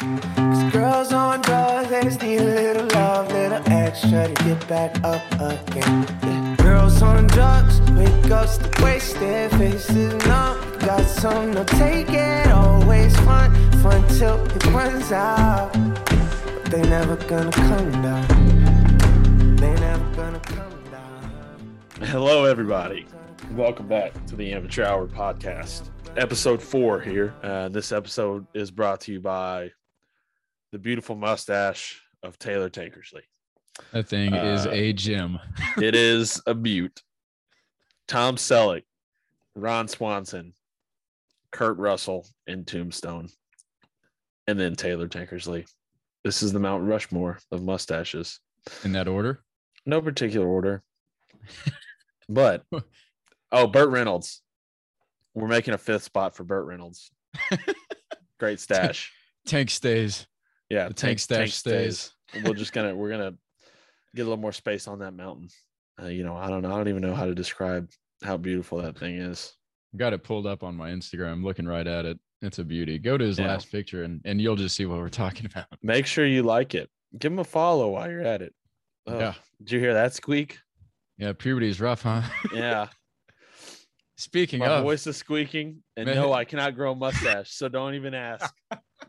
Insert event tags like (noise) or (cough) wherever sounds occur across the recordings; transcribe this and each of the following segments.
Cause girls on drugs, they just need a little love, little extra to get back up again. Yeah. Girls on drugs, wake up still wasted, faces numb. Got some, no take it, always fun, fun till it runs out. But they never gonna come down. They never gonna come down. Hello, everybody. Welcome back to the Amateur Hour podcast, episode four here. Uh, this episode is brought to you by the beautiful mustache of Taylor Tankersley. That thing is Uh, a gem. (laughs) It is a butte. Tom Selleck, Ron Swanson, Kurt Russell, and Tombstone, and then Taylor Tankersley. This is the Mount Rushmore of mustaches. In that order. No particular order. (laughs) but oh, Burt Reynolds. We're making a fifth spot for Burt Reynolds. (laughs) Great stash. Tank stays. Yeah, The tank stash stays. We're just gonna we're gonna get a little more space on that mountain. Uh, you know, I don't know. I don't even know how to describe how beautiful that thing is. Got it pulled up on my Instagram. Looking right at it. It's a beauty. Go to his Yeah. last picture and, and you'll just see what we're (laughs) talking about. Make sure you like it. Give him a follow while you're at it. Oh, Yeah. Did you hear that squeak? Yeah, puberty is rough, huh? (laughs) Yeah. Speaking My of, voice is squeaking, and Man. no, I cannot grow a mustache, so don't even ask.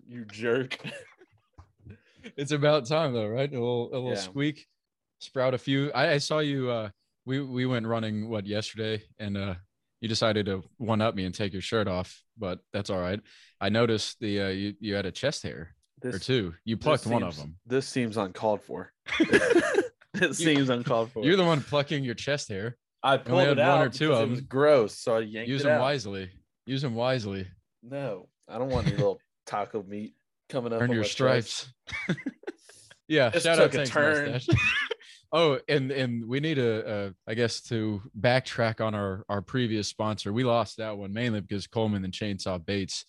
you jerk. (laughs) it's about time though, right? A little, a little Yeah. squeak, sprout a few. I, I saw you. Uh, we we went running what yesterday, and uh, you decided to one up me and take your shirt off, but that's all right. I noticed the uh, you you had a chest hair or This, two. You plucked one of them. This seems uncalled for. (laughs) (laughs) it seems uncalled for. You're the one plucking your chest hair. I pulled had it out one or two of it was them. gross, so I yanked Use them out. wisely. Use them wisely. No, I don't want any little taco meat coming up. Earn your stripes. (laughs) yeah, This shout out a turn. (laughs) (laughs) oh, and and we need to, uh, I guess, to backtrack on our our previous sponsor. We lost that one mainly because Coleman and Chainsaw Bates,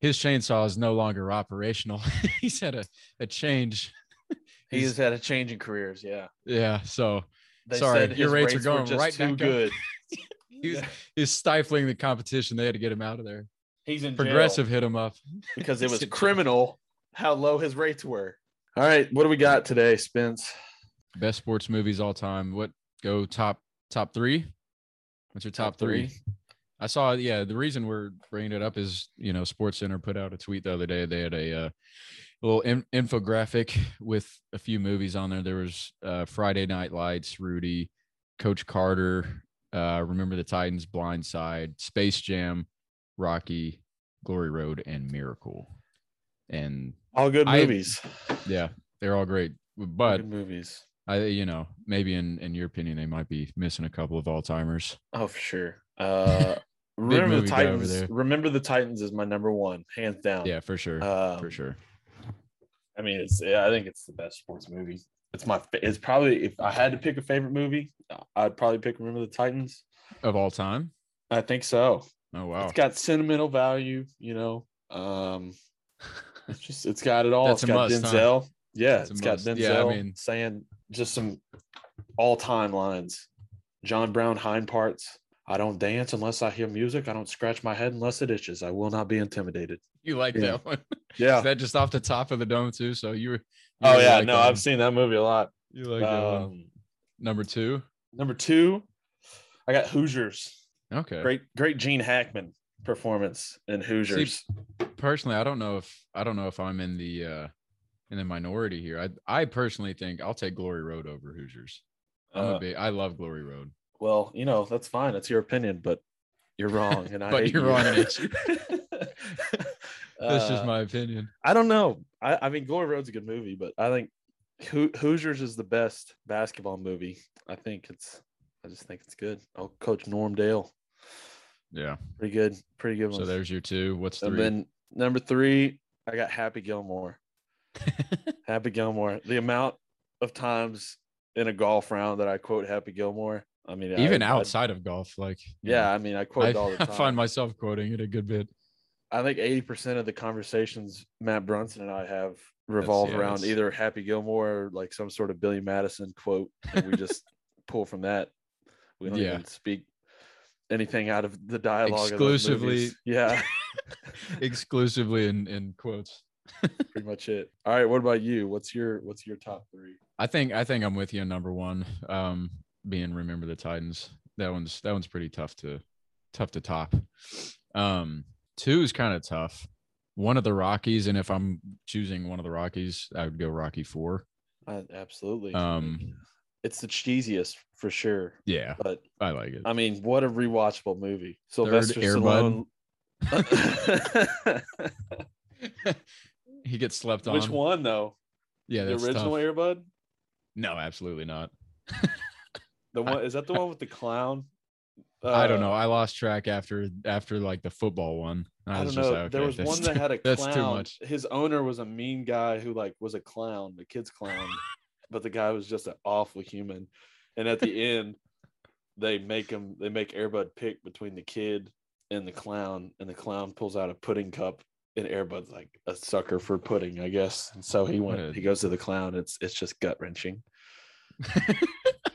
his chainsaw is no longer operational. He's had a a change. He's had a change in careers. Yeah, Yeah, so they Sorry, your his rates are going just right too back good. he's Yeah. he's stifling the competition. They had to get him out of there. He's in jail Progressive hit him up. (laughs) because it was criminal how low his rates were. All right, what do we got today, Spence? Best sports movies all time. What go top top three? What's your top, Top three? three? I saw. Yeah, the reason we're bringing it up is you know Sports Center put out a tweet the other day. They had a uh, little in- infographic with a few movies on there. There was uh, Friday Night Lights, Rudy, Coach Carter, uh, Remember the Titans, Blind Side, Space Jam, Rocky, Glory Road, and Miracle. And All good I- movies. yeah, they're all great. All But good movies. I, you know, maybe in in your opinion, they might be missing a couple of all timers. Oh, for sure. Uh, (laughs) remember the movie guy over Titans. Remember the Titans is my number one, hands down. Yeah, for sure, Um, for sure. I mean, it's. yeah, I think it's the best sports movie. It's my. It's probably if I had to pick a favorite movie, I'd probably pick Remember the Titans. Of all time. I think so. Oh wow, It's got sentimental value, you know. Um, (laughs) it's just it's got it all. That's it's got must, huh? Denzel. Yeah, That's it's got must. Denzel Yeah, I mean- saying just some all-time lines. John Brown hind parts. I don't dance unless I hear music. I don't scratch my head unless it itches. I will not be intimidated. you like Yeah. that one? (laughs) Yeah. Is that just off the top of the dome too? So you were. you oh yeah, like no. I've seen that movie a lot. You like that one. Um, Number two. number two, I got Hoosiers. Okay. Great, great Gene Hackman performance in Hoosiers. Personally, I don't know if I don't know if I'm in the uh in the minority here. I I personally think I'll take Glory Road over Hoosiers. I'm Uh, a big. I love Glory Road. Well, you know, that's fine. That's your opinion, but you're wrong. And I (laughs) But hate you're you. wrong hate you. (laughs) Just Uh, my opinion. I don't know. I, I mean, Glory Road's a good movie, but I think Ho- Hoosiers is the best basketball movie. I think it's, I just think it's good. Oh, Coach Norm Dale, Yeah. pretty good, pretty good one. So there's your two. What's and three? then number three, I got Happy Gilmore. (laughs) Happy Gilmore. The amount of times in a golf round that I quote Happy Gilmore. I mean, Even I, I- outside of golf, like yeah, know, I mean, I quote I, it all the time. (laughs) I find myself quoting it a good bit. I think 80% of the conversations Matt Brunson and I have revolve around either Happy Gilmore or like some sort of Billy Madison quote. And we just (laughs) pull from that. We don't Yeah. even speak anything out of the dialogue. Exclusively- Yeah. (laughs) (laughs) exclusively in in quotes. Pretty much it. All right. What about you? What's your What's your top three? I think I think I'm with you on number one. Um, being remember the Titans. That one's that one's pretty tough to tough to top. Um, two is kind of tough. One of the Rockies, and if I'm choosing one of the Rockies, I would go Rocky Four. Uh, absolutely. Um, it's the cheesiest for sure. yeah, But I like it. I mean, what a rewatchable movie. Sylvester Stallone. (laughs) he gets slept on. Which one though? Yeah, the original tough. Airbud. No, absolutely not. (laughs) The one is that the one with the clown? I don't Uh, know. I lost track after after like the football one. I, I don't know. like, there was one that's that had a (laughs) that's clown. too much. His owner was a mean guy who like was a clown, the kid's clown, but the guy was just an awful human. And at the end, they make him they make Airbud pick between the kid and the clown, and the clown pulls out a pudding cup, and Airbud's like a sucker for pudding, I guess. And so he went. He goes to the clown. It's it's just gut wrenching,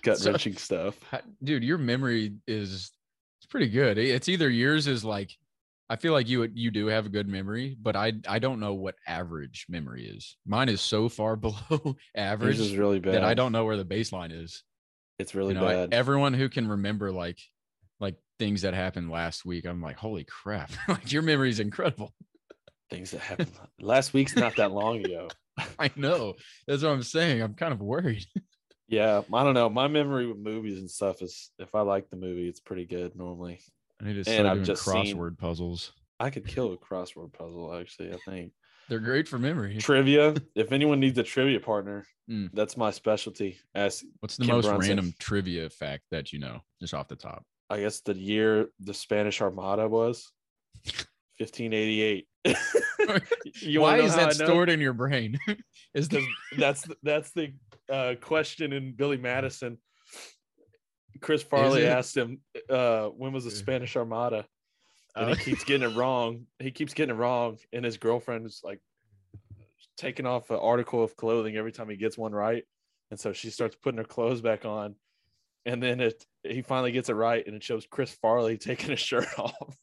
gut (laughs) So- wrenching stuff. Dude your memory is it's pretty good it's either yours is like i feel like you you do have a good memory but i i don't know what average memory is mine is so far (laughs) below average is really bad. that i don't know where the baseline is It's really you know I- bad. everyone who can remember like like things that happened last week i'm like holy crap (laughs) like your memory is incredible Things that happened last week's not that long ago. (laughs) i know that's what i'm saying i'm kind of worried Yeah, I don't know. My memory with movies and stuff is if I like the movie, it's pretty good normally. I need to And start I've doing just seen- crossword puzzles I could kill a crossword puzzle actually, I think. they're great for memory trivia. (laughs) If anyone needs a trivia partner, Mm. that's my specialty. As what's the Kim most Brunson. random trivia fact that you know just off the top I guess the year the Spanish Armada was (laughs) 1588. (laughs) Why is that stored in your brain? is the, that's the- that's the uh, question in Billy Madison. Chris Farley asked him, uh, "When was the Spanish Armada?" And Uh, he keeps getting it wrong. He keeps getting it wrong, and his girlfriend is like taking off an article of clothing every time he gets one right, and so she starts putting her clothes back on, and then it he finally gets it right, and it shows Chris Farley (laughs) taking his shirt off.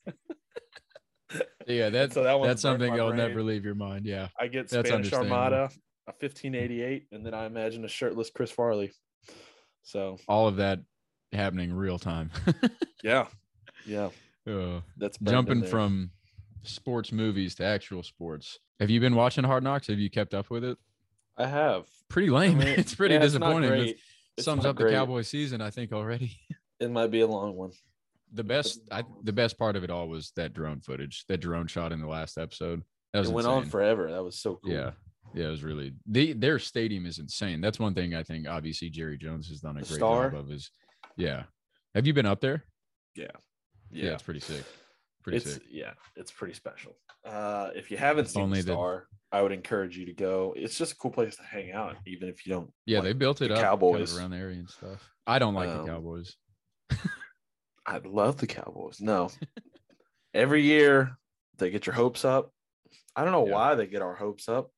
yeah, that, So that that's something you'll never leave your mind. Yeah. I get That's Spanish. Armada, a 1588, and then I imagine a shirtless Chris Farley. So All of that happening real time. (laughs) yeah, yeah, Uh, that's jumping from sports movies to actual sports. Have you been watching Hard Knocks? Have you kept up with it? I have. Pretty I lame. mean, (laughs) it's pretty yeah, disappointing. great. It's sums up great. the Cowboy season, I think, already. (laughs) It might be a long one. The best, I, the best part of it all was that drone footage, that drone shot in the last episode. That was It went on forever. That was so cool. Yeah. Yeah, it was really they their stadium is insane. That's one thing I think obviously Jerry Jones has done a The great Star? job of is yeah. Have you been up there? yeah, Yeah, it's pretty sick. Pretty it's sick. yeah, it's pretty special. Uh, if you haven't seen only the the- I would encourage you to go. It's just a cool place to hang out, even if you don't. Yeah, like they built it the up Cowboys. around the area and stuff. I don't like Um, the Cowboys. I love the Cowboys. No, (laughs) every year they get your hopes up. I don't know Yeah. why they get our hopes up.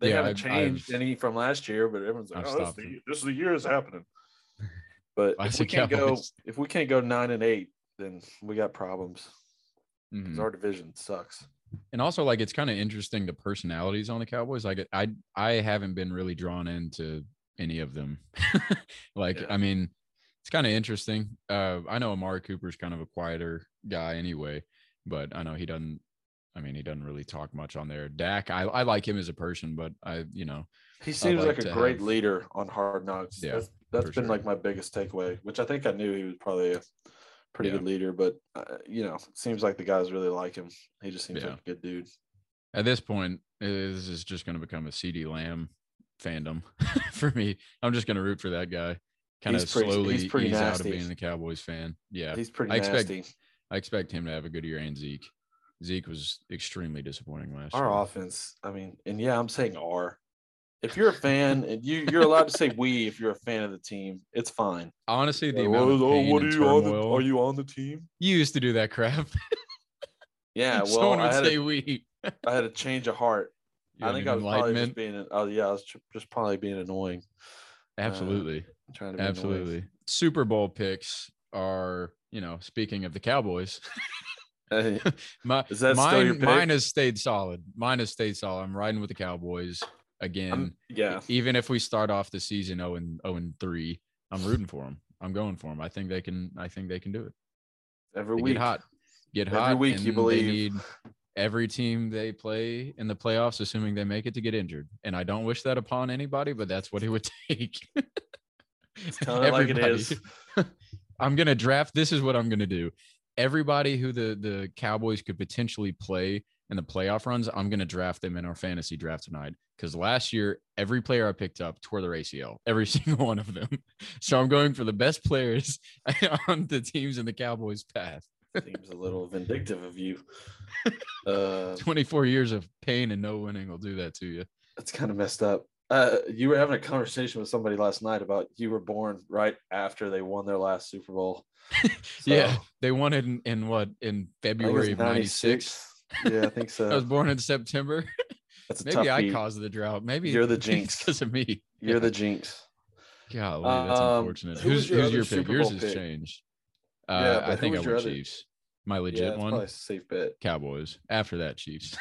They Yeah, haven't I've- changed I've- any from last year, but everyone's like, I've "Oh, this, is the, this is the year it's happening." But if we can't go, if we can't go nine and eight, then we got problems. Mhm. Our division sucks. And also like it's kind of interesting the personalities on the Cowboys. Like I I haven't been really drawn into any of them. (laughs) like Yeah. I mean, it's kind of interesting. Uh I know Amari Cooper's kind of a quieter guy anyway, but I know he doesn't I mean, he doesn't really talk much on there. Dak, I, I like him as a person, but I, you know, He seems like like, a great have- leader on Hard Knocks. Yeah, that's that's been sure. like my biggest takeaway, which I think I knew he was probably a pretty Yeah. good leader, but uh, you know, it seems like the guys really like him. He just seems Yeah. like a good dude. at this point, this is just going to become a CeeDee Lamb fandom (laughs) for me. I'm just going to root for that guy. Kind of He's pretty- slowly he's pretty ease out of being a Cowboys fan. Yeah. He's pretty I expect- nasty. I expect him to have a good year and Zeke. Zeke was extremely disappointing last year. Our offense, I mean, and yeah, I'm saying R. If you're a fan, and you you're allowed to say we if you're a fan of the team, it's fine. Honestly, the Like, amount of "Oh, pain what are you on the, are you on the team? You used to do that crap. (laughs) Yeah, well, Someone I would had, say a, we. (laughs) I had a change of heart. You I think I was probably just being. Oh yeah, I was just probably being annoying. Uh, Absolutely. Trying to be annoying. Absolutely. Super Bowl picks are, you know, speaking of the Cowboys, Hey, (laughs) My, Is that still your mine, mine has stayed solid. Mine has stayed solid. I'm riding with the Cowboys again. I'm- yeah. Even if we start off the season 0 and 0 and 3, I'm rooting for them. I'm going for them. I think they can. I think they can do it. Every They week. get hot. Get Every hot. week you believe. need every team they play in the playoffs, assuming they make it, to get injured. And I don't wish that upon anybody, but that's what it would (laughs) take. Tell it like it is. (laughs) I'm gonna draft. This is what I'm gonna do. Everybody who the the Cowboys could potentially play in the playoff runs, I'm gonna draft them in our fantasy draft tonight. Because last year, every player I picked up tore their ACL, (laughs) every single one of them. (laughs) So I'm going for the best players (laughs) on the teams in the Cowboys' path. Seems a little vindictive of you. Uh, 24 years of pain and no winning will do that to you. that's kind of messed up. Uh, you were having a conversation with somebody last night about you were born right after they won their last Super Bowl. Yeah, they won it in, in what in I think it was February of '96. Yeah, I think so. (laughs) I was born in September. (laughs) That's Maybe I beat. caused the drought. Maybe You're the (laughs) jinx. because of me. You're Yeah. the jinx. Golly, that's Um, unfortunate. who Who's your who's your pick? Yours has pick? changed. Yeah, Uh, but I think I went Chiefs. My legit that's one, safe bet. Cowboys. After that, Chiefs.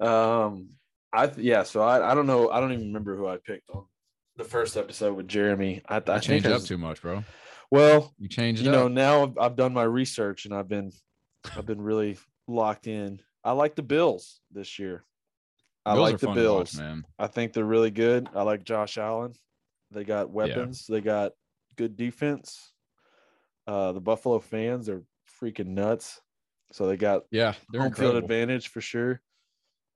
um, I yeah. So I, I don't know. I don't even remember who I picked on the first episode with Jeremy. I, I I changed up too much, bro. Well, You changed you it know, now I've, I've done my research and I've been, I've been really locked in. I like the Bills this year. I Bills like the to watch, Bills. man. I think they're really good. I like Josh Allen. They got weapons. They got good defense. Uh, the Buffalo fans are freaking nuts. So they got Yeah, they're home field advantage for sure.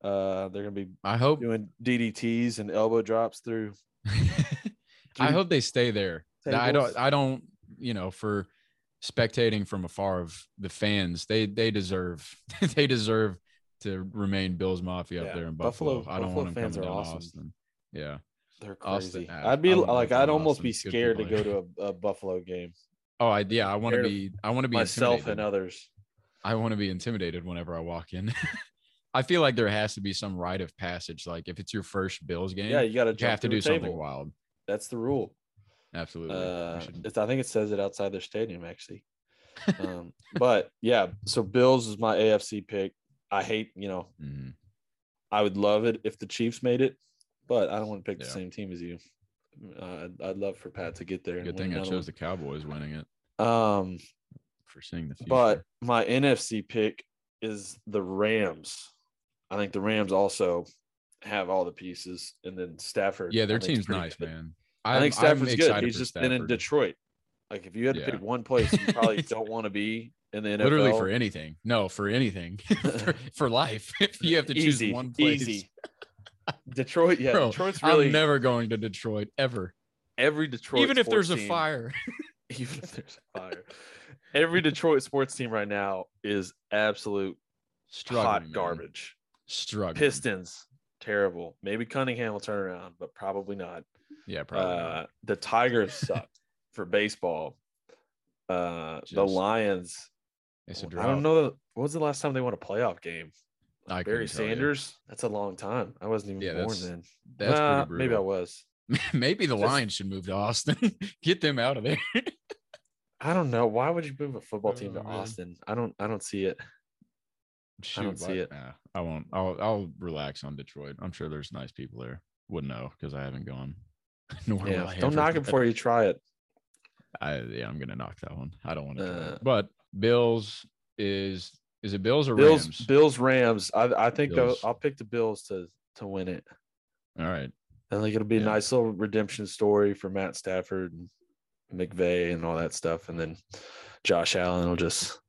Uh, they're gonna be I hope. doing DDTs and elbow drops through. (laughs) I hope they stay there. I don't. I don't. You know, for spectating from afar of the fans, they they deserve (laughs) they deserve to remain Bills Mafia Yeah, up there in Buffalo- Buffalo. I don't Buffalo want them fans coming are down awesome. Austin. Yeah, They're crazy. uh, I'd be I would like, live I'd almost be Austin. Good scared to go to a, a Buffalo game. Oh, I yeah. I want to be. I want to be Myself intimidated. and others. I want to be intimidated whenever I walk in. (laughs) I feel like there has to be some rite of passage. Like if it's your first Bills game, Yeah, you got to you have to do something wild. That's the rule. Absolutely. Uh, it's, I think it says it outside their stadium actually. um, (laughs) but yeah, so Bills is my AFC pick. I hate, you know, Mhm. I would love it if the Chiefs made it, but I don't want to pick the same team as you. Uh, I'd, I'd love for Pat to get there. Good thing I chose the Cowboys winning it. Um, for seeing the future. but my NFC pick is the Rams. I think the Rams also have all the pieces, and then Stafford. yeah, their I think, is team's nice, good. man. I think Stafford's good. He's just been in Detroit. Like if you had to Yeah. pick one place you (laughs) probably don't want to be in the NFL, Literally for anything. No, for anything. (laughs) for, (laughs) for life. If you have to choose easy, one place. easy. Detroit, yeah, Bro, Detroit's really I'm never going to Detroit ever. every Detroit. Even if there's a fire. even if there's a fire. Every Detroit sports team right now is absolute Struggling. hot man. garbage. Struggling. Pistons, terrible. Maybe Cunningham will turn around, but probably not. Yeah, probably. Uh, the Tigers suck (laughs) for baseball. Uh, the Lions. it's a I drought. don't know. What was the last time they won a playoff game? I Barry couldn't you. Sanders. That's a long time. I wasn't even Yeah, born that's- then. That's Nah, maybe I was. (laughs) Maybe the Just- Lions should move to Austin. (laughs) Get them out of there. I don't know. Why would you move a football team to Oh, man. Austin? I don't. I don't see it. Shoot, don't see it. Nah, I won't. I'll I'll relax on Detroit. I'm sure there's nice people there. Wouldn't know because I haven't gone. (laughs) Nor will Yeah. I Don't knock it before you try it. I yeah, I'm gonna knock that one. I don't want to. Uh, but Bills is is it Bills or Bills. Rams? Bills. Rams. I. I think I'll, I'll pick the Bills to to win it. All right. I think it'll be a nice little redemption story for Matt Stafford and McVay and all that stuff, and then Josh Allen will just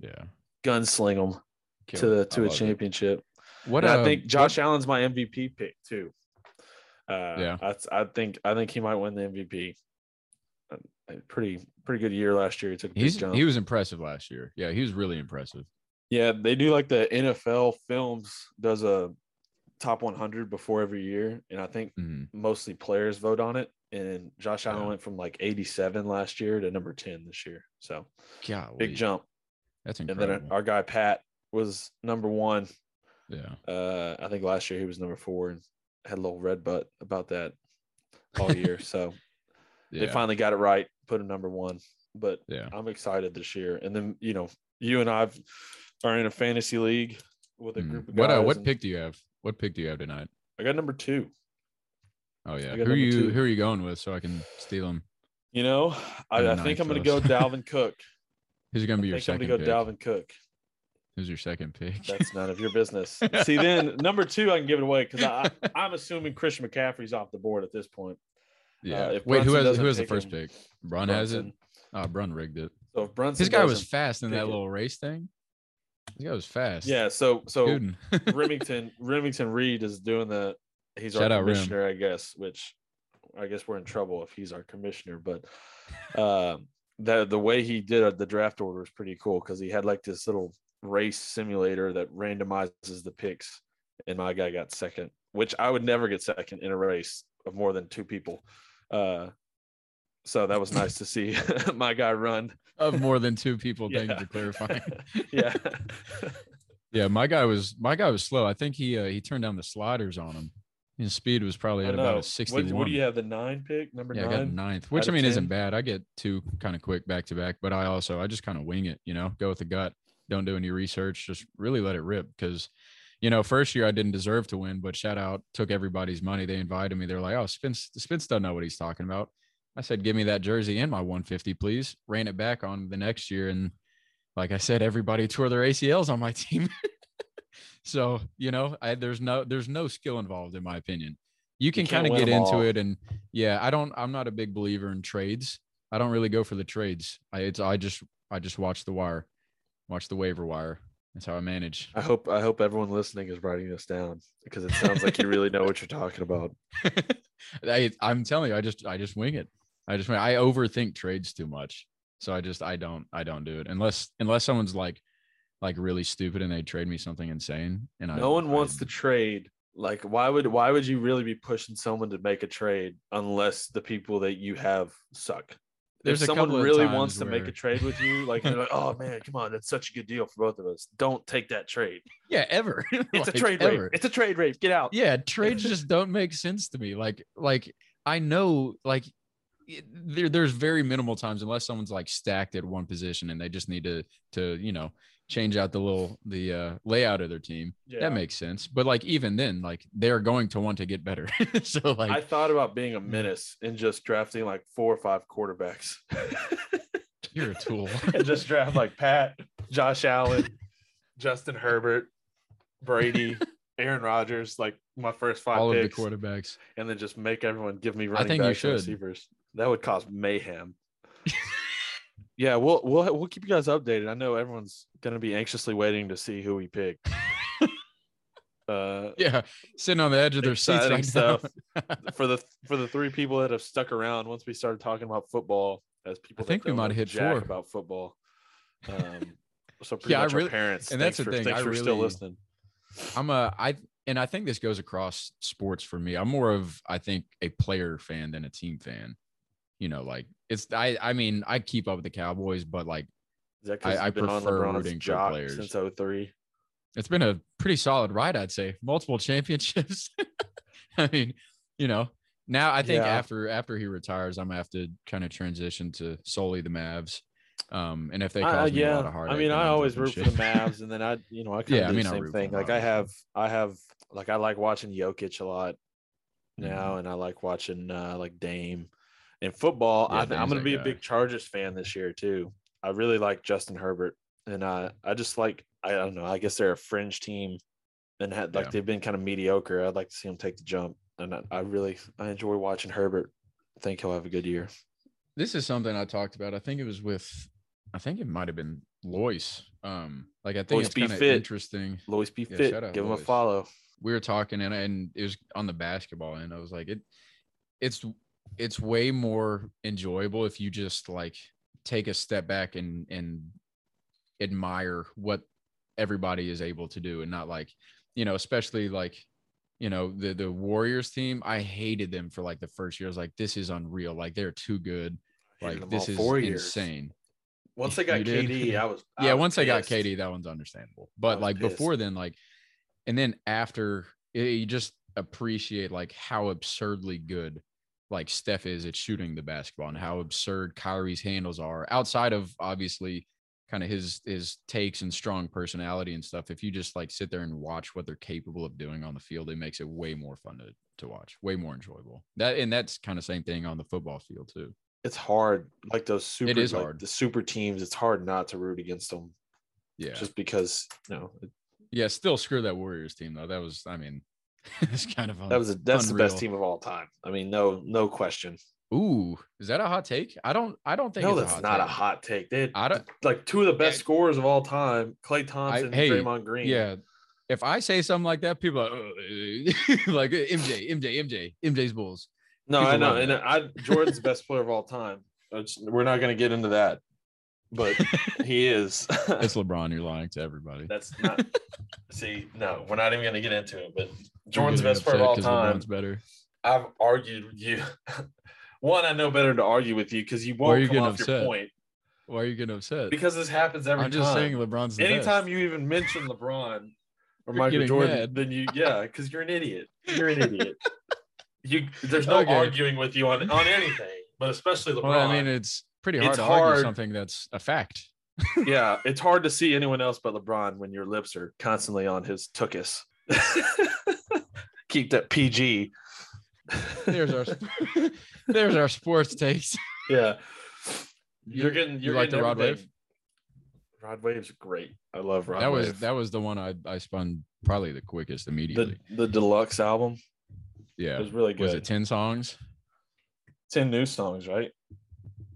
Yeah. gunsling them Kill to the to a love it. championship. What And uh, I think what- Josh Allen's my MVP pick too. Uh, Yeah. I, I think I think he might win the MVP. A, pretty pretty good year last year. He took a big He's jump. he was impressive last year. Yeah, he was really impressive. yeah, they do like the NFL Films does a top 100 before every year, and I think Mhm. mostly players vote on it. And Josh Allen Yeah. went from like 87 last year to number 10 this year. So Golly, big jump. That's And then our guy Pat was number one. yeah. Uh, I think last year he was number four and had a little red butt about that all year. (laughs) so Yeah. they finally got it right, put him number one. But yeah. I'm excited this year. And then, you know, You and I are in a fantasy league with a Mm. group of What uh, guys what pick do you have? What pick do you have tonight? I got number two. Oh yeah, who are you two. who are you going with so I can steal him? You know, I, I think I'm going to go. (laughs) Dalvin Cook. Who's gonna be I your think I'm going to go pick? Dalvin Cook. Who's your second pick? That's none of your business. (laughs) See, then number two, I can give it away because I'm assuming Christian McCaffrey's off the board at this point. yeah. if Wait, who has who has the first him, pick? Brun has it. Oh, Brun rigged it. So if Brunson, His guy was fast in that it. little race thing. His guy was fast. Yeah. So so (laughs) Remington Remington Reed is doing the. He's Shout our Rim. commissioner, I guess. Which I guess we're in trouble if he's our commissioner. But um, the the way he did the draft order was pretty cool because he had like this little race simulator that randomizes the picks, and my guy got second, which I would never get second in a race of more than two people. Uh, so that was nice to see (laughs) my guy run. of more than two people. Thank you for clarifying. (laughs) yeah. (laughs) Yeah, my guy was my guy was slow. I think he uh, he turned down the sliders on him. His speed was probably at about a sixty-one. What, what do you have? The nine pick, number Yeah, I got ninth, which I mean isn't bad. I get two kind of quick back to back, but I also I just kind of wing it, you know, go with the gut. Don't do any research, just really let it rip. Because, you know, first year I didn't deserve to win, but shout out took everybody's money. They invited me. They're like, "Oh, Spence, Spence doesn't know what he's talking about." I said, "Give me that jersey and my 150, please." Ran it back on the next year, and like I said, everybody tore their ACLs on my (laughs) team. so you know, I, there's no there's no skill involved in my opinion. You can kind of get into all. it, and yeah, I don't. I'm not a big believer in trades. I don't really go for the trades. I it's I just I just watch the wire, watch the waiver wire. That's how I manage. I hope I hope everyone listening is writing this down because it sounds like you really know what you're talking about. (laughs) I, I'm telling you, I just I just wing it. I just I overthink trades too much, so I just I don't I don't do it unless unless someone's like like really stupid and they trade me something insane. And I, No one wants I, to trade. Like, why would why would you really be pushing someone to make a trade unless the people that you have suck? There's if someone really wants to make a trade with you, like, they're like, oh man, come on, that's such a good deal for both of us. Don't take that trade. Yeah, ever. (laughs) It's a trade ever. rate. It's a trade rate. Get out. yeah (laughs) trades just don't make sense to me like like i know like there, there's very minimal times unless someone's like stacked at one position and they just need to to you know change out the little the uh layout of their team Yeah. that makes sense but like even then like they're going to want to get better (laughs) so like I thought about being a menace and just drafting like four or five quarterbacks. (laughs) you're a tool (laughs) and just draft like Pat, Josh Allen, Justin Herbert, Brady, Aaron Rodgers, like my first five all of the picks, quarterbacks and then just make everyone give me running think backs and should. receivers. That would cause mayhem. Yeah, we'll we'll we'll keep you guys updated. I know everyone's gonna be anxiously waiting to see who we pick. (laughs) uh, yeah sitting on the edge of their seats right stuff (laughs) for the for the three people that have stuck around once we started talking about football as people. that think we might have hit four. about football. Um, (laughs) so pretty Yeah, I much really- our parents. and that's the for, thing, Thanks I for still listening. I'm a I and I think this goes across sports for me. I'm more of I think a player fan than a team fan. You know, like it's I I mean I keep up with the Cowboys, but like Is that 'cause I- I you've been on prefer rooting for players. since 03? it's been a pretty solid ride, I'd say. Multiple (laughs) championships. (laughs) I mean, you know, now I think Yeah. after after he retires, I'm gonna have to kind of transition to solely the Mavs. Um, and if they cause me yeah, a lot of heartache, I mean, I always root for the Mavs, (laughs) and then I, you know, I kind of Yeah, I do mean, the same thing. Like I have. I have, like I like watching Jokic a lot Mm-hmm. now, and I like watching uh, like Dame. In football, Yeah, I, Dame's going to that be a big Chargers fan this year too. I really like Justin Herbert, and I, I just like, I don't know. I guess they're a fringe team, and had like Yeah. they've been kind of mediocre. I'd like to see them take the jump, and I, I really, I enjoy watching Herbert. I think he'll have a good year. this is something I talked about. I think it was with, I think it might have been Lois. Um, like I think Lois it's kind of interesting. Lois be Yeah, fit. Give him a follow. We were talking and and it was on the basketball and I was like, it, it's it's way more enjoyable if you just like take a step back and and admire what everybody is able to do and not like you know especially like you know the the warriors team i hated them for like the first year i was like this is unreal like they're too good like this is four years. insane Once (laughs) they got? KD, I was I yeah was once i got pissed. KD, that one's understandable but like pissed. before then like and then after it, you just appreciate like how absurdly good like Steph is at shooting the basketball and how absurd Kyrie's handles are outside of obviously kind of his his takes and strong personality and stuff. If you just like sit there and watch what they're capable of doing on the field, it makes it way more fun to to watch, way more enjoyable. That and that's kind of same thing on the football field too. It's hard, like those super. is like, hard. The super teams. It's hard not to root against them, Yeah, just because you know it- yeah. Still screw that Warriors team though. That was, I mean, (laughs) it's kind of that was a, that's the best team of all time. I mean, no no question. Ooh, is that a hot take? I don't, I don't think. No, it's that's a hot not a hot take. They had I don't. like two of the best Yeah. scorers of all time: Klay Thompson, hey, Draymond Green. Yeah. If I say something like that, people are "Uh, (laughs) like MJ, MJ, MJ, MJ's Bulls. No, People I know, and. I Jordan's the best player of all time. We're not going to get into that, but he is. (laughs) It's (laughs) LeBron. You're lying to everybody. That's not. see, no, we're not even going to get into it. But Jordan's best player of all time. LeBron's better. I've argued with you. (laughs) One, I know better to argue with you because you Why are won't you come getting off your upset? point. Why are you getting upset? Because this happens every time. I'm just time. saying LeBron's the Anytime best. you even mention LeBron or You're Michael Jordan, mad. then you yeah, because you're an idiot. You're an idiot. you there's no Okay. arguing with you on on anything, but especially LeBron. Well, I mean, it's pretty hard It's to hard. argue something that's a fact. yeah, (laughs) it's hard to see anyone else but LeBron when your lips are constantly on his tuchus. (laughs) Keep that PG. There's our (laughs) there's our sports takes. yeah. You- You're getting you you're like getting the Rod everything. Wave? Rod Wave's great. I love Rod that was that was the one I I spun probably the quickest immediately. the the deluxe album. yeah, It was really good. was it ten songs? Ten new songs, right?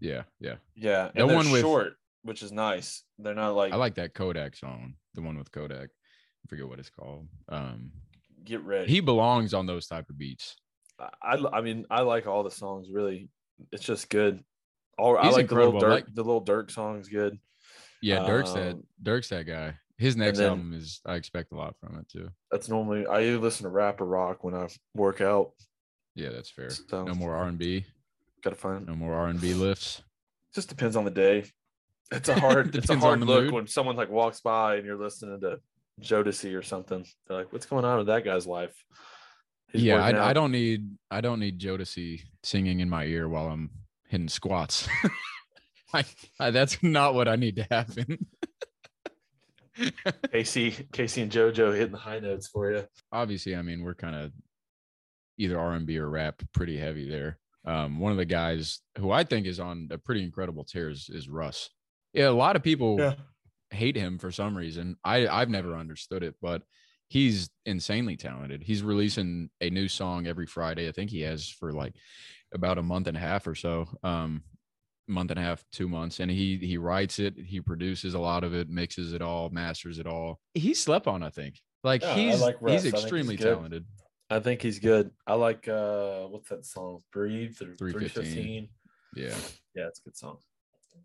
Yeah, yeah. Yeah, The and one with- short, which is nice. They're not like, I like that Kodak song, the one with Kodak. I forget what it's called. Um, get ready. he belongs on those type of beats. I, I I mean, I like all the songs. Really, it's just good. All I He's like the little Durk. like- the little Durk song's good. Yeah, Durk's that Um, Durk's that guy. His next then- album is I expect a lot from it too. That's normally I either listen to rap or rock when I work out. Yeah, that's fair. So No more R and B. gotta find. No more R and B lifts. Just depends on the day. It's a hard. (laughs) it's a hard look mood. when someone like walks by and you're listening to Jodeci or something. They're like, "What's going on with that guy's life?" He's yeah, I, I don't need I don't need Jodeci singing in my ear while I'm hitting squats. (laughs) I, I, that's not what I need to happen. (laughs) K-Ci, K-Ci and JoJo hitting the high notes for you. Obviously, I mean we're kind of either R and B or rap pretty heavy there. Um, one of the guys who I think is on a pretty incredible tear is, is Russ. Yeah, a lot of people hate him for some reason. I I've never understood it, but he's insanely talented. He's releasing a new song every Friday. I think he has for like about a month and a half or so. Um month and a half, 2 months and he he writes it, he produces a lot of it, mixes it all, masters it all. He slept on, I think. Like Yeah, he's like he's think he's extremely talented. I think he's good. I like uh what's that song? Breathe or 315. 315. Yeah. Yeah, it's a good song.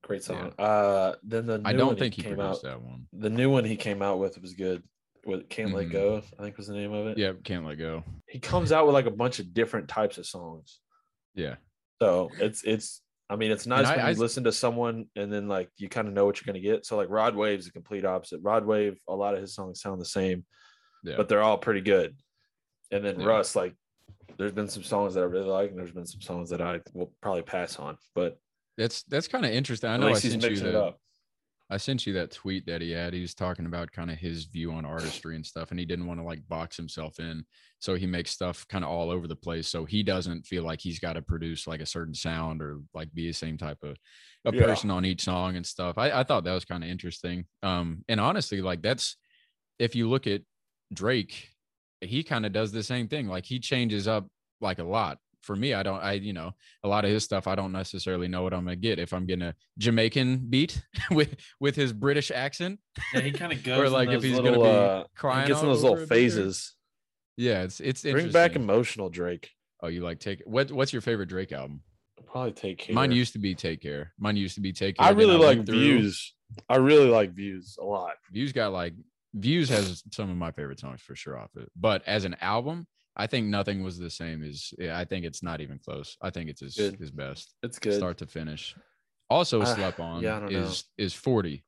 Great song. Uh then the I don't one think he came produced out. that one. The new one he came out with was good. With Can't Let Mhm. Go, I think was the name of it. Yeah, can't let go. He comes out with like a bunch of different types of songs. Yeah. So it's it's I mean it's nice I- when I- you listen to someone and then like you kind of know what you're gonna get. So like Rod Wave's the complete opposite. Rod Wave, a lot of his songs sound the same, Yeah. but they're all pretty good. And then Yeah. Russ, like there's been some songs that I really like, and there's been some songs that I will probably pass on. But that's that's kind of interesting. I know I sent you the up. I sent you that tweet that he had. He was talking about kind of his view on artistry and stuff, and he didn't want to like box himself in. So he makes stuff kind of all over the place. So he doesn't feel like he's got to produce like a certain sound or like be the same type of a Yeah. person on each song and stuff. I, I thought that was kind of interesting. Um, and honestly, like that's if you look at Drake, he kind of does the same thing. Like he changes up like a lot. For me, I don't, I, you know, a lot of his stuff, I don't necessarily know what I'm gonna get. If I'm getting a Jamaican beat (laughs) with with his British accent, Yeah, he kind (laughs) of goes. or like if he's little, gonna be uh, crying, gets in those little phases. Yeah, it's it's Bring back emotional Drake. Oh, you like take what? What's your favorite Drake album? Probably take care. Mine used to be Take Care. Mine used to be Take Care. I really like views. I really like views a lot. Views got like Views has some of my favorite songs for sure off it. But as an album, I think nothing was the same as I think it's not even close. I think it's his Good. his best It's good. start to finish. Also Ah, slept on yeah, I don't know. is is 40.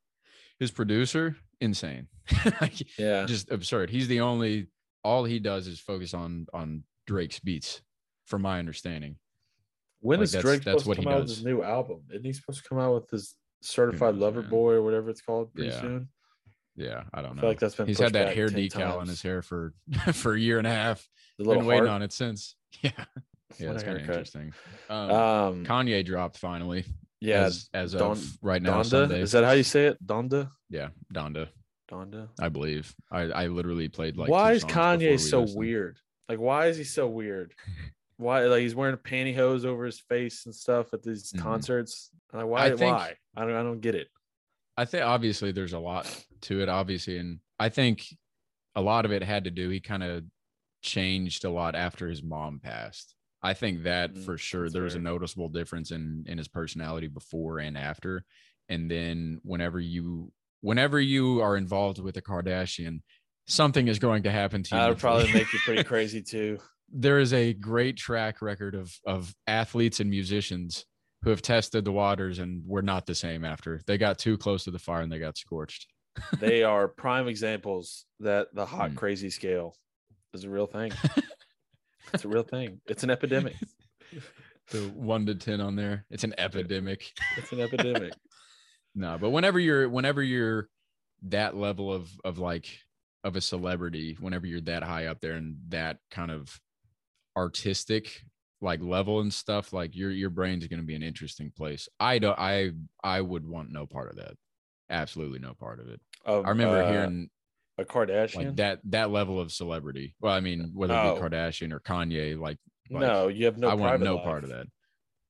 His producer, insane. (laughs) Like, Yeah. just absurd. He's the only all he does is focus on on Drake's beats, from my understanding. When like, is that's- Drake that's supposed what to he come out with does. his new album? Isn't he supposed to come out with his Certified knows, Lover? Boy or whatever it's called pretty Yeah. soon. Yeah, I I don't know. feel like that's been He's had that hair 10 decal on his hair for (laughs) for a year and a half. Little Been waiting heart. on it since. (laughs) Yeah, yeah, What it's kind of interesting. Um, Um, Kanye dropped finally. yeah, as, as Don- of right now. Donda. Sunday. Is that how you say it? Donda. Yeah, Donda. Donda. I believe. I I literally played like. why is Kanye we so listened. weird? Like, why is he so weird? (laughs) Why, like, he's wearing pantyhose over his face and stuff at these Mhm. concerts. Like, why? think- why? I don't. I don't get it. I think obviously there's a lot to it, obviously, and I think a lot of it had to do. He kind of changed a lot after his mom passed. I think that Mm, for sure there was a noticeable difference in in his personality before and after. And then whenever you whenever you are involved with a Kardashian, something is going to happen to you. That would probably make you pretty (laughs) crazy too. there is a great track record of of athletes and musicians who have tested the waters and were not the same after they got too close to the fire and they got scorched. They are prime examples that the hot Mm. crazy scale is a real thing. (laughs) it's a real thing. It's an epidemic. (laughs) The one to ten on there, it's an epidemic. It's an epidemic. (laughs) no, but whenever you're whenever you're that level of of like of a celebrity, whenever you're that high up there and that kind of artistic like level and stuff, like your your brain's going to be an interesting place. I don't I I would want no part of that. Absolutely no part of it. Of, I remember uh, hearing a Kardashian. like that that level of celebrity. Well, I mean, whether it Oh. be Kardashian or Kanye, like, like no, you have no. I want no life. part of that.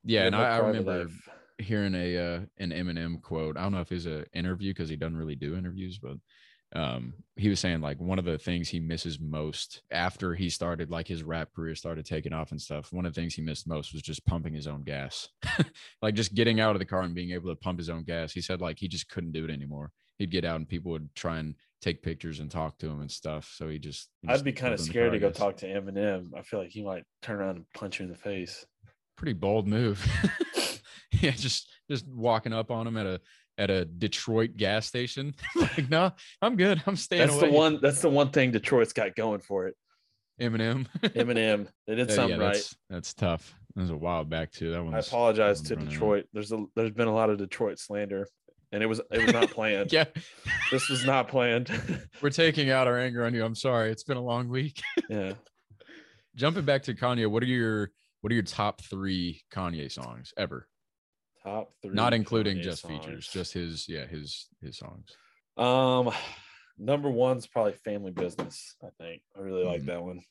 Yeah, and no I, I remember life. hearing a uh, an Eminem quote. I don't know if it's an interview because he doesn't really do interviews, but um, he was saying like one of the things he misses most after he started like his rap career started taking off and stuff. One of the things he missed most was just pumping his own gas, (laughs) like just getting out of the car and being able to pump his own gas. He said like he just couldn't do it anymore. He'd get out and people would try and take pictures and talk to him and stuff. So he just he I'd be kind of lived in the scared car, to go talk to Eminem. I feel like he might turn around and punch you in the face. pretty bold move. (laughs) yeah, just just walking up on him at a at a Detroit gas station. (laughs) like, no, I'm good. I'm staying That's away. the one. That's the one thing Detroit's got going for it. Eminem. Eminem, they did (laughs) Yeah, something yeah, right. that's that's tough. That was a while back too. That one. I apologize to running out. Detroit. There's a there's been a lot of Detroit slander, and it was it was not (laughs) planned. Yeah, This was not planned. we're taking out our anger on you. I'm sorry. It's been a long week. yeah. Jumping back to Kanye, what are your what are your top three Kanye songs ever? Top three. Not including Kanye just songs. features, just his yeah his his songs. Um, number one's probably Family Business. I think I really like Mhm. that one.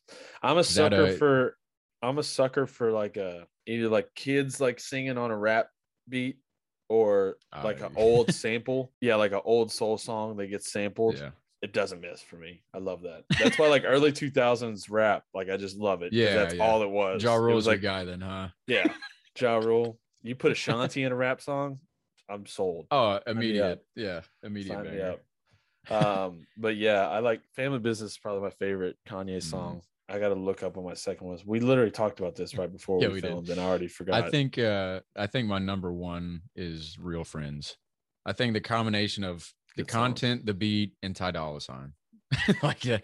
I'm a Is sucker a- for. I'm a sucker for like a either like kids like singing on a rap beat or like an old (laughs) sample. Yeah, like an old soul song that gets sampled. Yeah, It doesn't miss for me. I love that. That's why like early 2000s rap, like I just love it. Yeah, that's yeah. all it was. Ja Rule's like guy then, huh? yeah, Ja Rule. You put Ashanti in a rap song, I'm sold. Oh, immediate. Yeah, immediate. Sign me banger. up. um but yeah i like family business is probably my favorite kanye Mhm. song i gotta look up on my second one we literally talked about this right before Yeah, we, we did. filmed and i already forgot I think uh I think my number one is Real Friends. I think the combination of the Good song. content, the beat, and Ty Dolla Sign. (laughs) like yeah,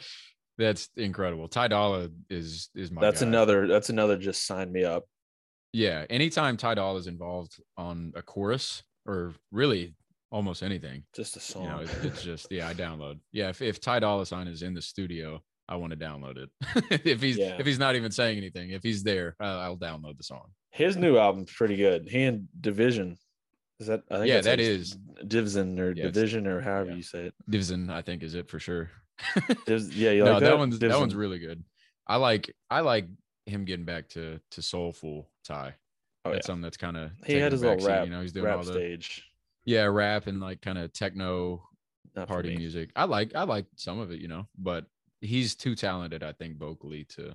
that's incredible. Ty Dolla is is my that's guy. another that's another just sign me up Yeah, anytime Ty Dolla is involved on a chorus or really almost anything, just a song you know, it's, it's just yeah, I download. Yeah, if if Ty Dolla Sign is in the studio, I want to download it. (laughs) if he's Yeah. if he's not even saying anything, if he's there, uh, I'll download the song. his new album's pretty good he and division is that i think Yeah, that is. divison or Yeah, division or however yeah. you say it Divison, I think, is it for sure. (laughs) Yeah you no, like that, that, one's that one's really good. I like I like him getting back to to soulful Ty. oh, yeah. That's something that's kind of he had his little rap You know, he's doing all the stage yeah rap and like kind of techno Not party music. I like I like some of it, you know, but he's too talented, I think, vocally to,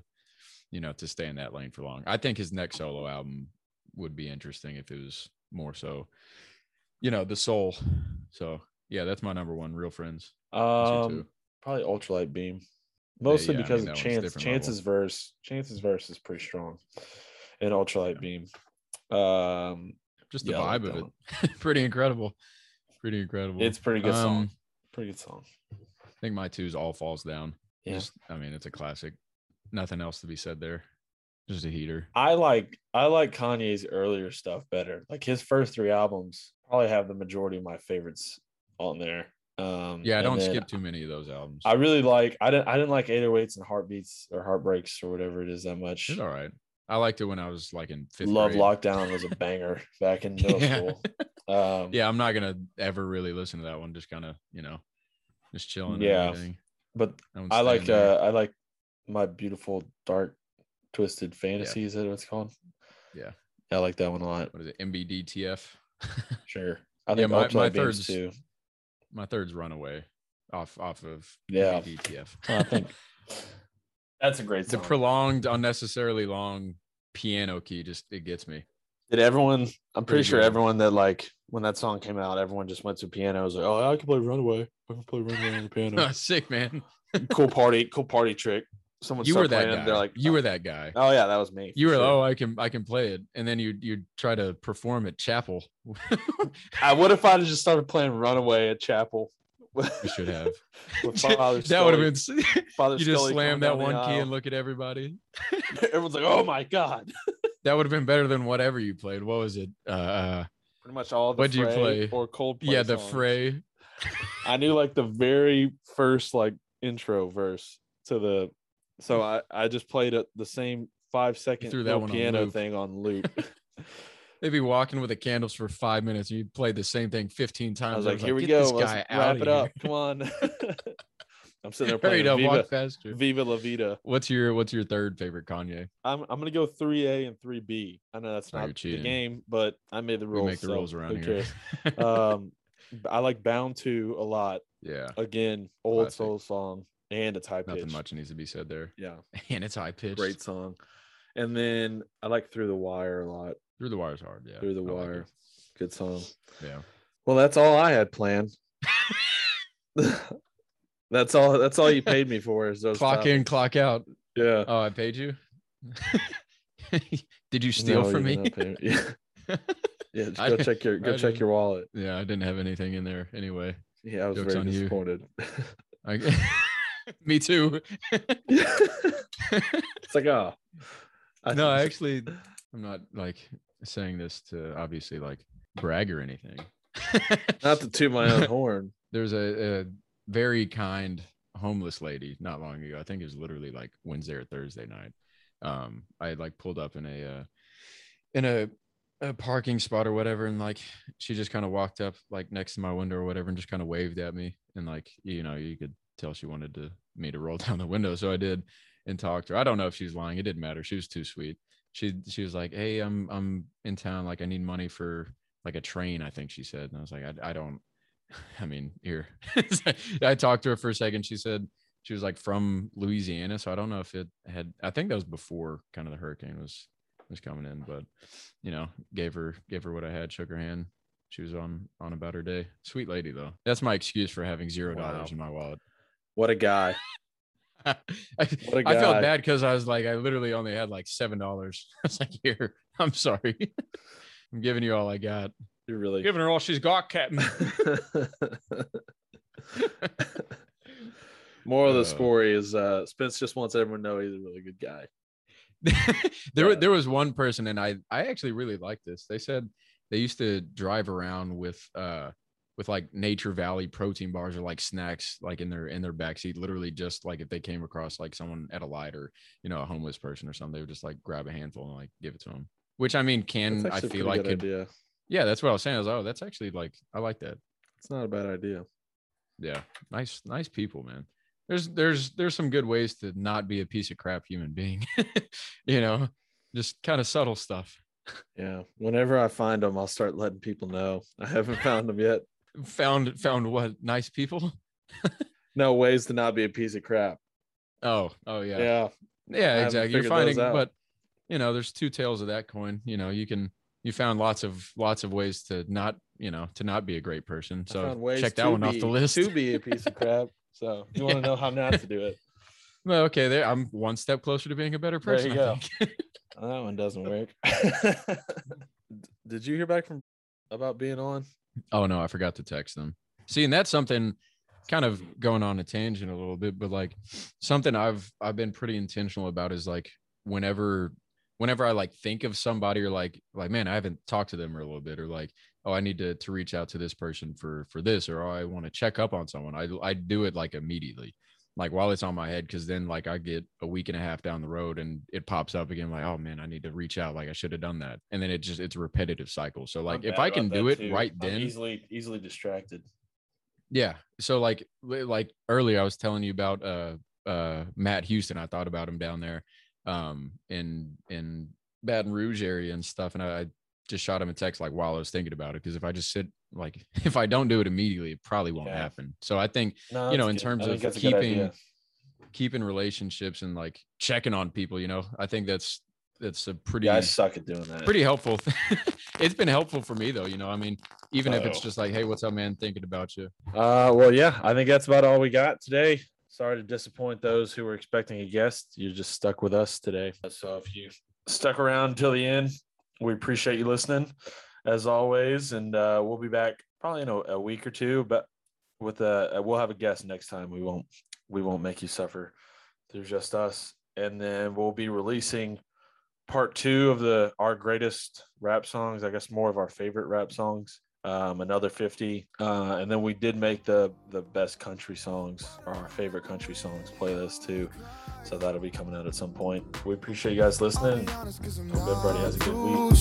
you know, to stay in that lane for long. I think his next solo album would be interesting if it was more so, you know, the soul. So yeah, that's my number one. Real friends. Um, probably ultralight beam, mostly yeah, I because mean, of Chance. Chance's verse, Chance's verse is pretty strong, in ultralight beam. Um, Just the yeah, vibe of it. (laughs) Pretty incredible. Pretty incredible. it's pretty good song. Um, Pretty good song. I think my two is all falls down. Yeah. Just, I mean, it's a classic. Nothing else to be said there. just a heater. I like I like Kanye's earlier stuff better. Like his first three albums probably have the majority of my favorites on there. Um, Yeah, I don't skip too many of those albums. I really like. I didn't. I didn't like 808s and heartbeats or heartbreaks or whatever it is that much. it's all right. I liked it when I was like in fifth Love grade. Lockdown was a banger (laughs) back in middle Yeah. school. (laughs) Um, Yeah, I'm not gonna ever really listen to that one. Just kind of, you know, just chilling. Yeah. but I like. Uh, I like my beautiful dark twisted fantasy. Is that what it's called? Yeah. I like that one a lot. what is it? MBDTF. (laughs) Sure. I Yeah, my- my third's- too. My third's Runaway, off off of Yeah. MBDTF. I think that's a great Song. the song. prolonged, unnecessarily long piano key just it gets me. Did everyone? I'm pretty Pretty sure good. everyone that like when that song came out, everyone just went to piano. Was like, oh, I can play Runaway. I can play Runaway on the piano. (laughs) Sick man. (laughs) cool party, cool party trick. Someone You were that playing guy. They're like, you were oh. that guy. oh yeah, that was me. You were sure. oh I can I can play it, and then you you try to perform at chapel. I, would if I just started playing Runaway at chapel? You should have. (laughs) (laughs) That would have been. Father you just Scully slam that one key and look at everybody. (laughs) Everyone's like, oh my god. That would have been better than whatever you played. What was it? Uh, uh Pretty much all the What do you play? or Coldplay. yeah, the songs. fray. I knew like the very first like intro verse to the so I I just played it the same five second threw that one on piano loop. thing on loop. They'd be walking with the candles for five minutes. and You played the same thing fifteen times. I was like, here we "Get go. this Let's wrap it up. here." Come on. (laughs) I'm sitting there (laughs) Hurry playing up, Viva, walk faster. Viva La Vida. What's your What's your third favorite Kanye? I'm I'm gonna go three A and three B. I know that's Oh, not the game, but I made the rules. We make the so rules around here. (laughs) um, I like Bound 2 a lot. yeah, Again, old Classic. soul song, and it's high nothing pitch. much needs to be said there. Yeah, And it's high pitched. great song. And then I like Through the Wire a lot. Through the wire's hard. Yeah, Through the I like Wire, good song. Yeah. Well, that's all I had planned. (laughs) that's all. That's all you paid me for. Is those Clock in, clock out. Yeah. Oh, I paid you. (laughs) Did you steal No, from you me? Yeah. (laughs) Yeah, just go didn't- check your go I check your wallet. yeah, I didn't have anything in there anyway. Yeah, I was Joke's very disappointed. I, me too. it's like oh, I no, I actually, I'm not like saying this to obviously like brag or anything. (laughs) not to toot my own horn. (laughs) There's a, a very kind homeless lady not long ago. I think it was literally like Wednesday or Thursday night. Um, I had like pulled up in a uh, in a a parking spot or whatever, and like she just kind of walked up like next to my window or whatever, and just kind of waved at me, and like you know you could tell she wanted to me to roll (laughs) down the window, so I did and talked to her. I don't know if she was lying; it didn't matter. She was too sweet. She she was like, "Hey, I'm I'm in town. Like I need money for like a train." I think she said, and I was like, "I, I don't." (laughs) I mean, here. (laughs) I talked to her for a second. She said she was like from Louisiana, so I don't know if it had. I think that was before kind of the hurricane was was coming in, but you know, gave her gave her what I had, shook her hand. She was on on about her day. Sweet lady though. That's my excuse for having zero dollars Wow. in my wallet. What a guy. I, What a I felt bad because I was like, I literally only had like seven dollars. (laughs) I was like, here, (laughs) I'm sorry. (laughs) I'm giving you all I got. You're really Giving her all she's got, Captain. Moral of the Uh, story is uh Spence just wants everyone to know he's a really good guy. there, Yeah. there was one person, and I, I actually really liked this. They said they used to drive around with, uh, with like Nature Valley protein bars or like snacks, like in their in their backseat. Literally, just like if they came across like someone at a light or you know a homeless person or something, they would just like grab a handful and like give it to them. Which I mean, can I feel like could, idea. yeah, that's what I was saying. I was oh, that's actually like I like that. It's not a bad idea. Yeah, nice, nice people, man. There's there's there's some good ways to not be a piece of crap human being. (laughs) you know, just kind of subtle stuff. Yeah. Whenever I find them, I'll start letting people know. I haven't found them yet. Found found what nice people. (laughs) No ways to not be a piece of crap. Oh, oh yeah, Yeah. yeah, exactly. You're finding, but you know, there's two tails of that coin. You know, you can you found lots of lots of ways to not you know to not be a great person. So check that one off the list. To be a piece of crap. So you want to (laughs) Yeah. know how not to do it. (laughs) well, okay, there I'm one step closer to being a better person. There you I go. think. That one doesn't work. Did you hear back from about being on? Oh no, I forgot to text them. See, and that's something kind of going on a tangent a little bit, but like something I've I've been pretty intentional about is like whenever whenever I like think of somebody or like like man, I haven't talked to them for a little bit or like oh I need to to reach out to this person for for this or oh, I want to check up on someone. I I do it like immediately. Like while it's on my head, because then like I get a week and a half down the road and it pops up again, like, oh man, I need to reach out. Like I should have done that. And then it just it's a repetitive cycle. So like if I can do it too. right I'm then, easily easily distracted. yeah. So like like earlier I was telling you about uh uh Matt Houston. I thought about him down there um in in Baton Rouge area and stuff. And I, I just shot him a text like while I was thinking about it. Cause if I just sit like (laughs) if I don't do it immediately, it probably won't Yeah. happen. So I think No, You know, in good. terms of think that's a good keeping- keeping relationships and like checking on people, you know, I think that's that's a pretty Yeah, I suck at doing that. pretty helpful. th- (laughs) it's been helpful for me though, you know. I mean, even if it's Oh. just like, hey, what's up, man? Thinking about you. Uh, well, yeah, I think that's about all we got today. Sorry to disappoint those who were expecting a guest. You're just stuck with us today. So if you stuck around till the end, we appreciate you listening, as always. And uh, we'll be back probably in a, a week or two, but with a we'll have a guest next time. We won't we won't make you suffer through just us. And then we'll be releasing part two of the our greatest rap songs. I guess more of our favorite rap songs um, another 50 uh, and then we did make the the best country songs our favorite country songs playlist too. So that'll be coming out at some point. We appreciate you guys listening. Hope everybody has a good week